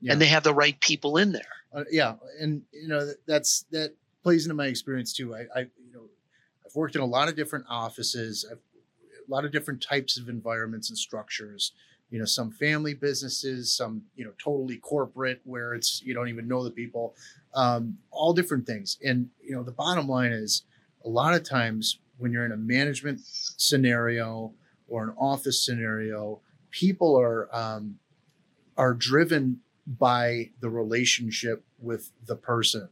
yeah. and they have the right people in there. Uh, yeah, and you know that's that plays into my experience too. I, I you know I've worked in a lot of different offices, I've, a lot of different types of environments and structures you know some family businesses some you know totally corporate where it's you don't even know the people um, all different things and you know the bottom line is a lot of times when you're in a management scenario or an office scenario people are um, are driven by the relationship with the person.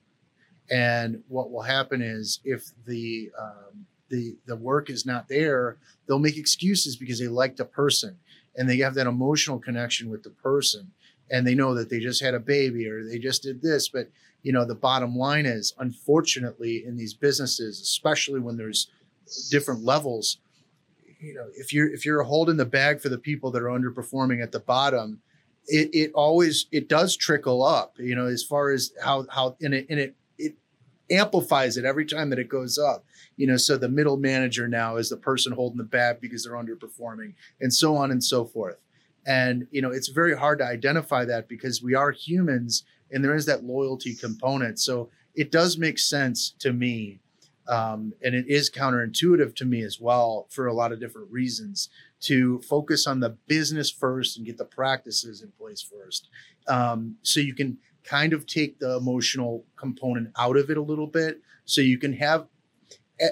And what will happen is if the um, the the work is not there they'll make excuses because they like the person and they have that emotional connection with the person and they know that they just had a baby or they just did this. But you know the bottom line is unfortunately in these businesses especially when there's different levels you know if you're if you're holding the bag for the people that are underperforming at the bottom it, it always it does trickle up you know as far as how how and it in it it amplifies it every time that it goes up. You know so the middle manager now is the person holding the bag because they're underperforming and so on and so forth. And you know it's very hard to identify that because we are humans and there is that loyalty component. So it does make sense to me um, and it is counterintuitive to me as well for a lot of different reasons to focus on the business first and get the practices in place first. Um, so you can kind of take the emotional component out of it a little bit. So you can have eh,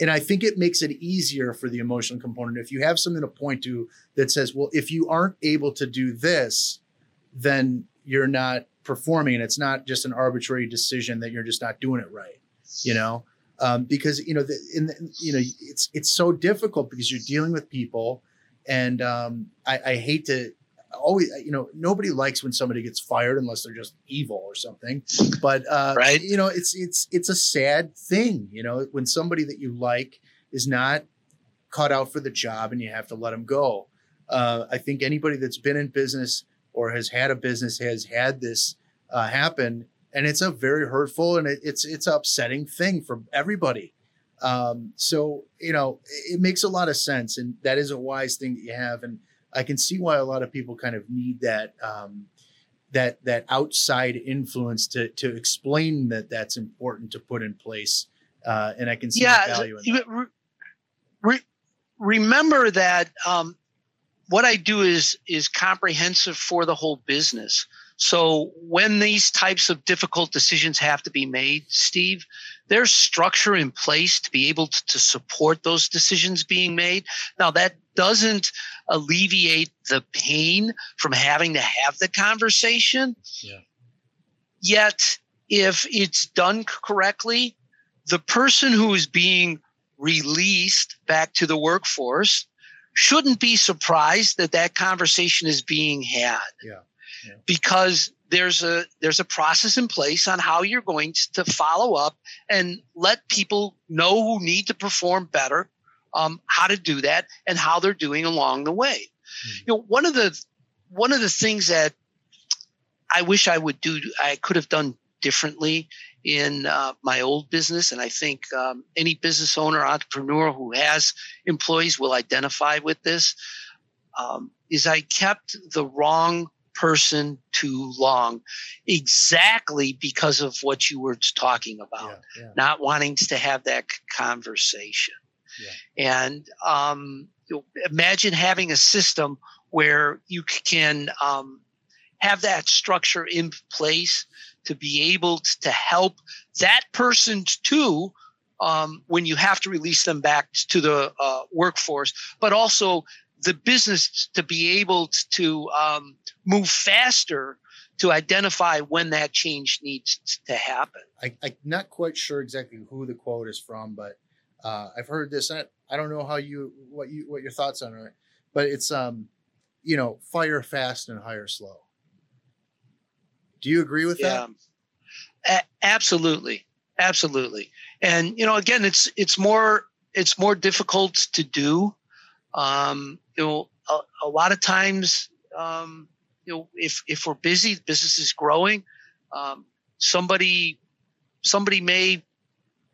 and i think it makes it easier for the emotional component. If you have something to point to that says well if you aren't able to do this then you're not performing and it's not just an arbitrary decision that you're just not doing it right you know um, because you know the, in the, you know it's it's so difficult because you're dealing with people and um, I, I hate to always you know nobody likes when somebody gets fired unless they're just evil or something but uh Right. you know it's it's it's a sad thing you know when somebody that you like is not cut out for the job and you have to let them go uh i think anybody that's been in business or has had a business has had this uh, happen and it's a very hurtful and it, it's it's upsetting thing for everybody. Um so you know it, it makes a lot of sense and that is a wise thing that you have. And I can see why a lot of people kind of need that um, that that outside influence to to explain that that's important to put in place, uh, and I can see the yeah value in that. re- remember that um, what i do is is comprehensive for the whole business so when these types of difficult decisions have to be made steve there's structure in place to be able to, to support those decisions being made. Now that doesn't alleviate the pain from having to have the conversation. Yeah. yet if it's done correctly the person who is being released back to the workforce shouldn't be surprised that that conversation is being had. Yeah, yeah. because there's a there's a process in place on how you're going to follow up and let people know who need to perform better um, how to do that and how they're doing along the way Mhm. you know one of the one of the things that i wish i would do i could have done differently in uh, my old business and i think um, any business owner entrepreneur who has employees will identify with this um, is i kept the wrong person too long exactly because of what you were talking about Yeah, yeah. not wanting to have that conversation. And um, imagine having a system where you can um, have that structure in place to be able to help that person too um, when you have to release them back to the uh, workforce, but also the business to be able to um, move faster to identify when that change needs to happen. I, I'm not quite sure exactly who the quote is from, but uh, I've heard this. I, I don't know how you what you what your thoughts on it, but it's um, you know, fire fast and hire slow. Do you agree with that? A- absolutely, absolutely. And you know, again, it's it's more it's more difficult to do. Um, you know, a, a lot of times, um, you know, if if we're busy, the business is growing. Um, somebody somebody may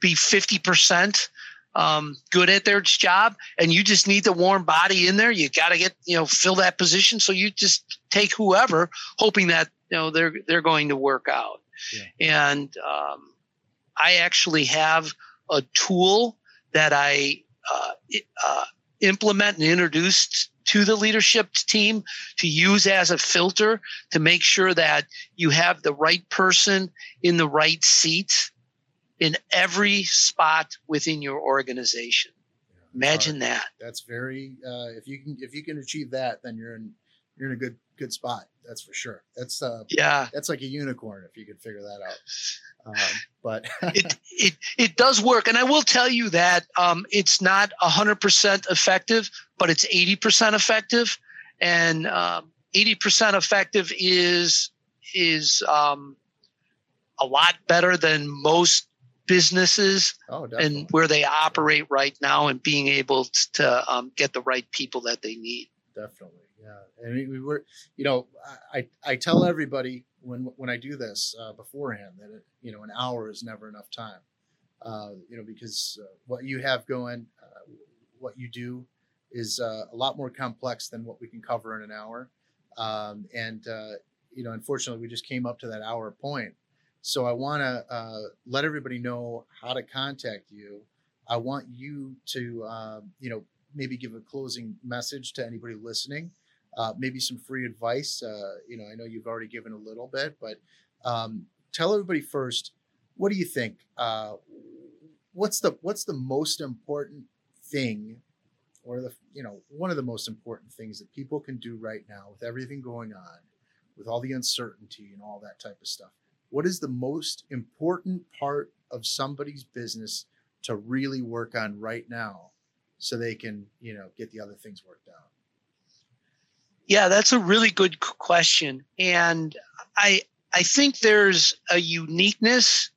be fifty percent um, good at their job, and you just need the warm body in there. You got to get you know fill that position, so you just take whoever, hoping that you know they're they're going to work out. And um, I actually have a tool that I uh, uh, implement and introduced to the leadership team to use as a filter to make sure that you have the right person in the right seat in every spot within your organization. Imagine that. That's very. Uh, if you can if you can achieve that, then you're in you're in a good good spot. That's for sure. That's uh Yeah. that's like a unicorn if you could figure that out. Um, but it it it does work, and I will tell you that um, it's not hundred percent effective, but it's eighty percent effective, and um, eighty percent effective is is um, a lot better than most businesses oh, and where they operate right now, and being able to um, get the right people that they need. definitely yeah and we, we were you know i i tell everybody when when i do this uh, beforehand that it, you know an hour is never enough time uh, you know because uh, what you have going uh, what you do is uh, a lot more complex than what we can cover in an hour um, and uh, you know unfortunately we just came up to that hour point So I want to let everybody know how to contact you. I want you to, um, you know, maybe give a closing message to anybody listening. Uh, maybe some free advice. Uh, you know, I know you've already given a little bit, but um, tell everybody first. What do you think? Uh, what's the what's the most important thing, or the you know one of the most important things that people can do right now with everything going on, with all the uncertainty and all that type of stuff? What is the most important part of somebody's business to really work on right now, so they can you know get the other things worked out? Yeah, that's a really good question. And I I think there's a uniqueness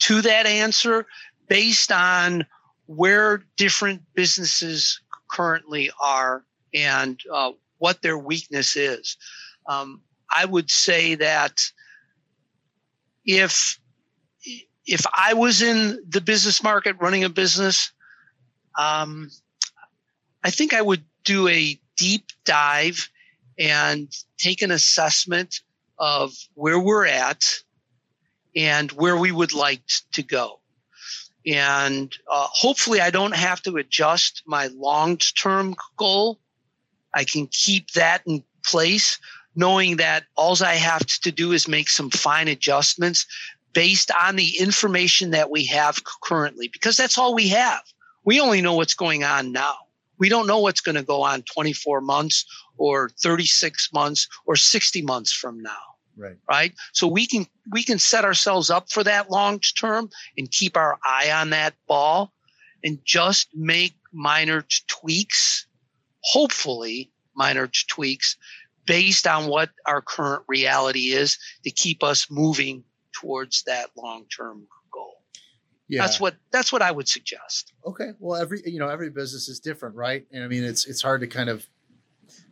to that answer based on where different businesses currently are and uh, what their weakness is. Um, I would say that if if I was in the business market running a business, um, I think I would do a deep dive and take an assessment of where we're at and where we would like to go. And uh, hopefully, I don't have to adjust my long term goal. I can keep that in place, knowing that all I have to do is make some fine adjustments based on the information that we have currently, because that's all we have. We only know what's going on now. We don't know what's going to go on 24 months or 36 months or 60 months from now. Right. Right. So we can we can set ourselves up for that long term and keep our eye on that ball and just make minor tweaks, hopefully minor tweaks based on what our current reality is to keep us moving towards that long term goal. Yeah. That's what that's what I would suggest. Okay. Well, every you know every business is different, right? And I mean it's it's hard to kind of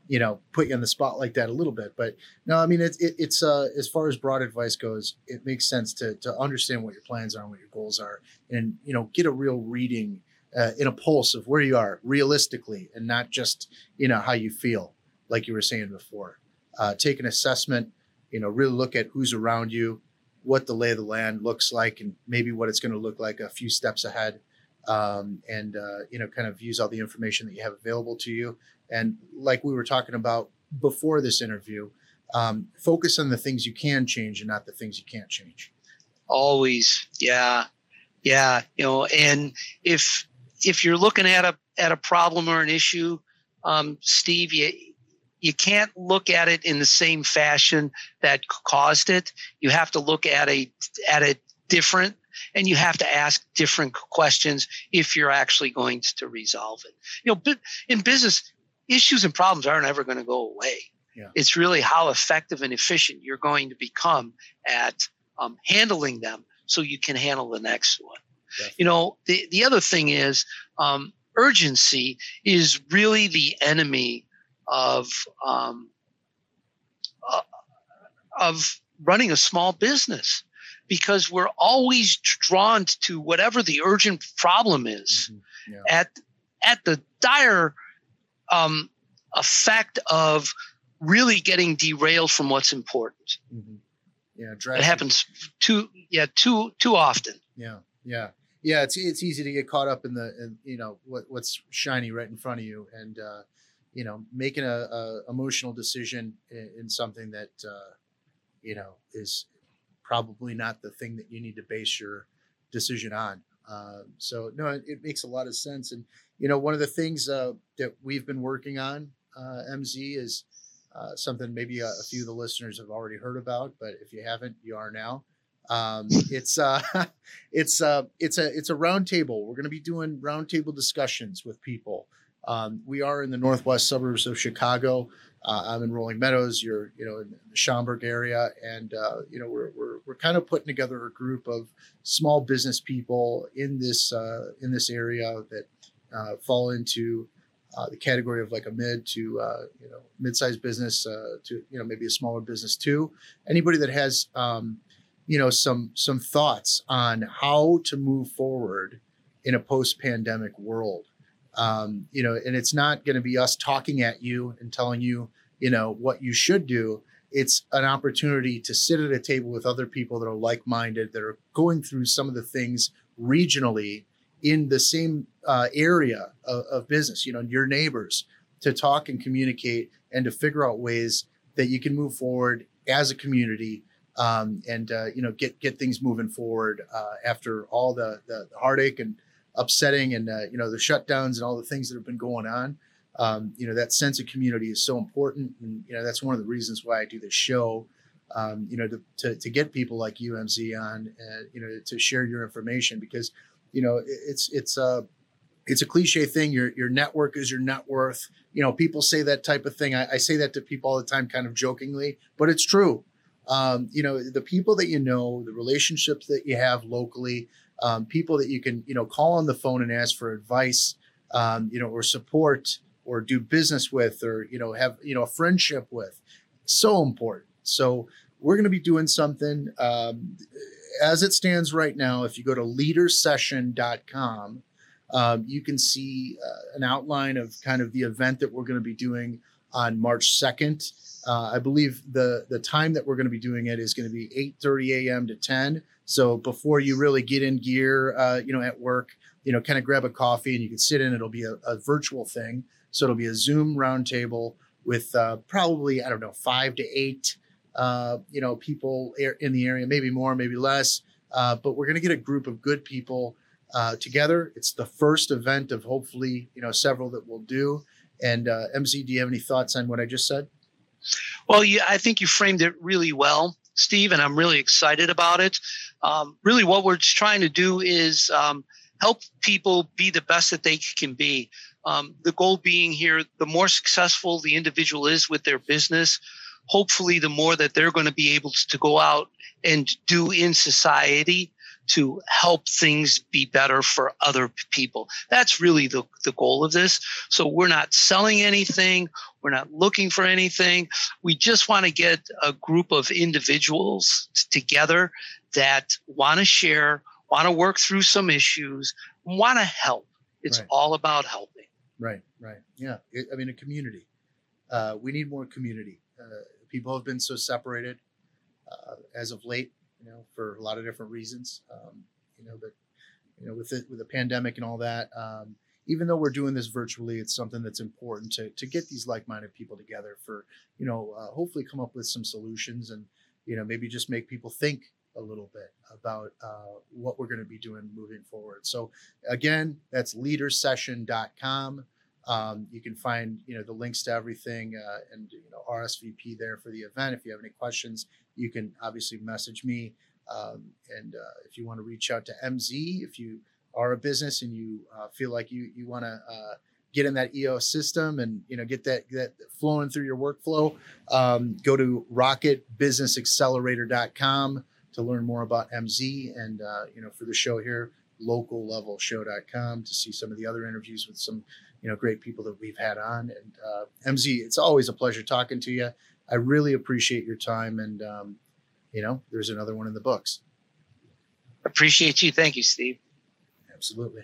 you know put you on the spot like that a little bit, but no, I mean it's it, it's uh as far as broad advice goes, it makes sense to to understand what your plans are and what your goals are, and you know get a real reading uh, in a pulse of where you are realistically, and not just you know how you feel, like you were saying before. Uh, take an assessment, you know, really look at who's around you, what the lay of the land looks like and maybe what it's going to look like a few steps ahead um, and uh, you know kind of use all the information that you have available to you. And like we were talking about before this interview um, focus on the things you can change and not the things you can't change. Always. Yeah. Yeah you know and if if you're looking at a at a problem or an issue um, steve you you can't look at it in the same fashion that caused it. You have to look at a at it different and you have to ask different questions if you're actually going to resolve it. You know, in business, issues and problems aren't ever going to go away. Yeah. It's really how effective and efficient you're going to become at um, handling them so you can handle the next one. Definitely. You know, the, the other thing is um, urgency is really the enemy of um, uh, of running a small business because we're always drawn to whatever the urgent problem is mm-hmm. yeah. at at the dire um, effect of really getting derailed from what's important. Mm-hmm. Yeah, it happens too. Yeah, too too often. Yeah, yeah, yeah. It's it's easy to get caught up in the in, you know what what's shiny right in front of you, and uh, you know making a, a emotional decision in, in something that uh, you know is probably not the thing that you need to base your decision on. Uh, so no it, it, makes a lot of sense. And you know one of the things uh, that we've been working on uh, mz is uh, something maybe a, a, few of the listeners have already heard about but if you haven't you are now. Um, it's uh, it's uh, it's a it's a roundtable. We're going to be doing roundtable discussions with people um, we are in the northwest suburbs of Chicago. Uh, I'm in Rolling Meadows. You're, you know, in the Schaumburg area, and uh, you know, we're, we're we're kind of putting together a group of small business people in this uh, in this area that uh, fall into uh, the category of like a mid to uh, you know mid-sized business to you know maybe a smaller business too. Anybody that has um, you know some some thoughts on how to move forward in a post-pandemic world um, you know, and it's not going to be us talking at you and telling you, you know, what you should do. it's an opportunity to sit at a table with other people that are like-minded that are going through some of the things regionally in the same uh, area of, of business you know your neighbors to talk and communicate and to figure out ways that you can move forward as a community um, and uh, you know get get things moving forward uh, after all the, the heartache and upsetting and uh, you know the shutdowns and all the things that have been going on. Um, you know that sense of community is so important, and you know that's one of the reasons why I do this show. Um, you know to, to, to get people like UMZ on, uh, you know to share your information because you know it's it's uh it's a cliche thing. Your your network is your net worth. You know, people say that type of thing. I, I say that to people all the time, kind of jokingly, but it's true. Um, you know, the people that you know, the relationships that you have locally, um, people that you can you know call on the phone and ask for advice, um, you know, or support, or do business with, or you know, have you know a friendship with. So important. So we're going to be doing something um, as it stands right now. If you go to leadersession.com um, you can see uh, an outline of kind of the event that we're going to be doing on March 2nd. Uh, I believe the the time that we're going to be doing it is going to be 8:30 a.m. to 10. So before you really get in gear, uh, you know, at work, you know, kind of grab a coffee and you can sit in. It'll be a, a virtual thing, so it'll be a Zoom roundtable with uh, probably I don't know five to eight, uh, you know, people in the area, maybe more, maybe less. Uh, but we're going to get a group of good people uh, together. It's the first event of hopefully you know several that we'll do. And uh, MZ, do you have any thoughts on what I just said? Well, yeah, I think you framed it really well, Steve, and I'm really excited about it. Um, really, what we're trying to do is um, help people be the best that they can be. Um, the goal being here, the more successful the individual is with their business, hopefully, the more that they're going to be able to go out and do in society to help things be better for other people. That's really the, the goal of this. So we're not selling anything. We're not looking for anything. We just want to get a group of individuals together that want to share, want to work through some issues, want to help. It's right. all about helping. Right, right. Yeah. It, I mean, a community. Uh, we need more community. Uh, people have been so separated uh, as of late you know, for a lot of different reasons. Um, you know, but you know, with it with the pandemic and all that, um, even though we're doing this virtually, it's something that's important to to get these like-minded people together for you know, uh, hopefully come up with some solutions and you know maybe just make people think a little bit about uh, what we're going to be doing moving forward. So again, that's leadersession.com. Um, you can find you know the links to everything uh, and you know RSVP there for the event. If you have any questions, you can obviously message me. Um, and uh, if you want to reach out to MZ, if you are a business and you uh, feel like you you want to uh, get in that EOS system and you know get that that flowing through your workflow, um, go to rocketbusinessaccelerator.com to learn more about MZ and uh, you know for the show here local level show.com to see some of the other interviews with some you know great people that we've had on and uh, mz it's always a pleasure talking to you I really appreciate your time, and um, you know, there's another one in the books. Appreciate you. Thank you, Steve. Absolutely.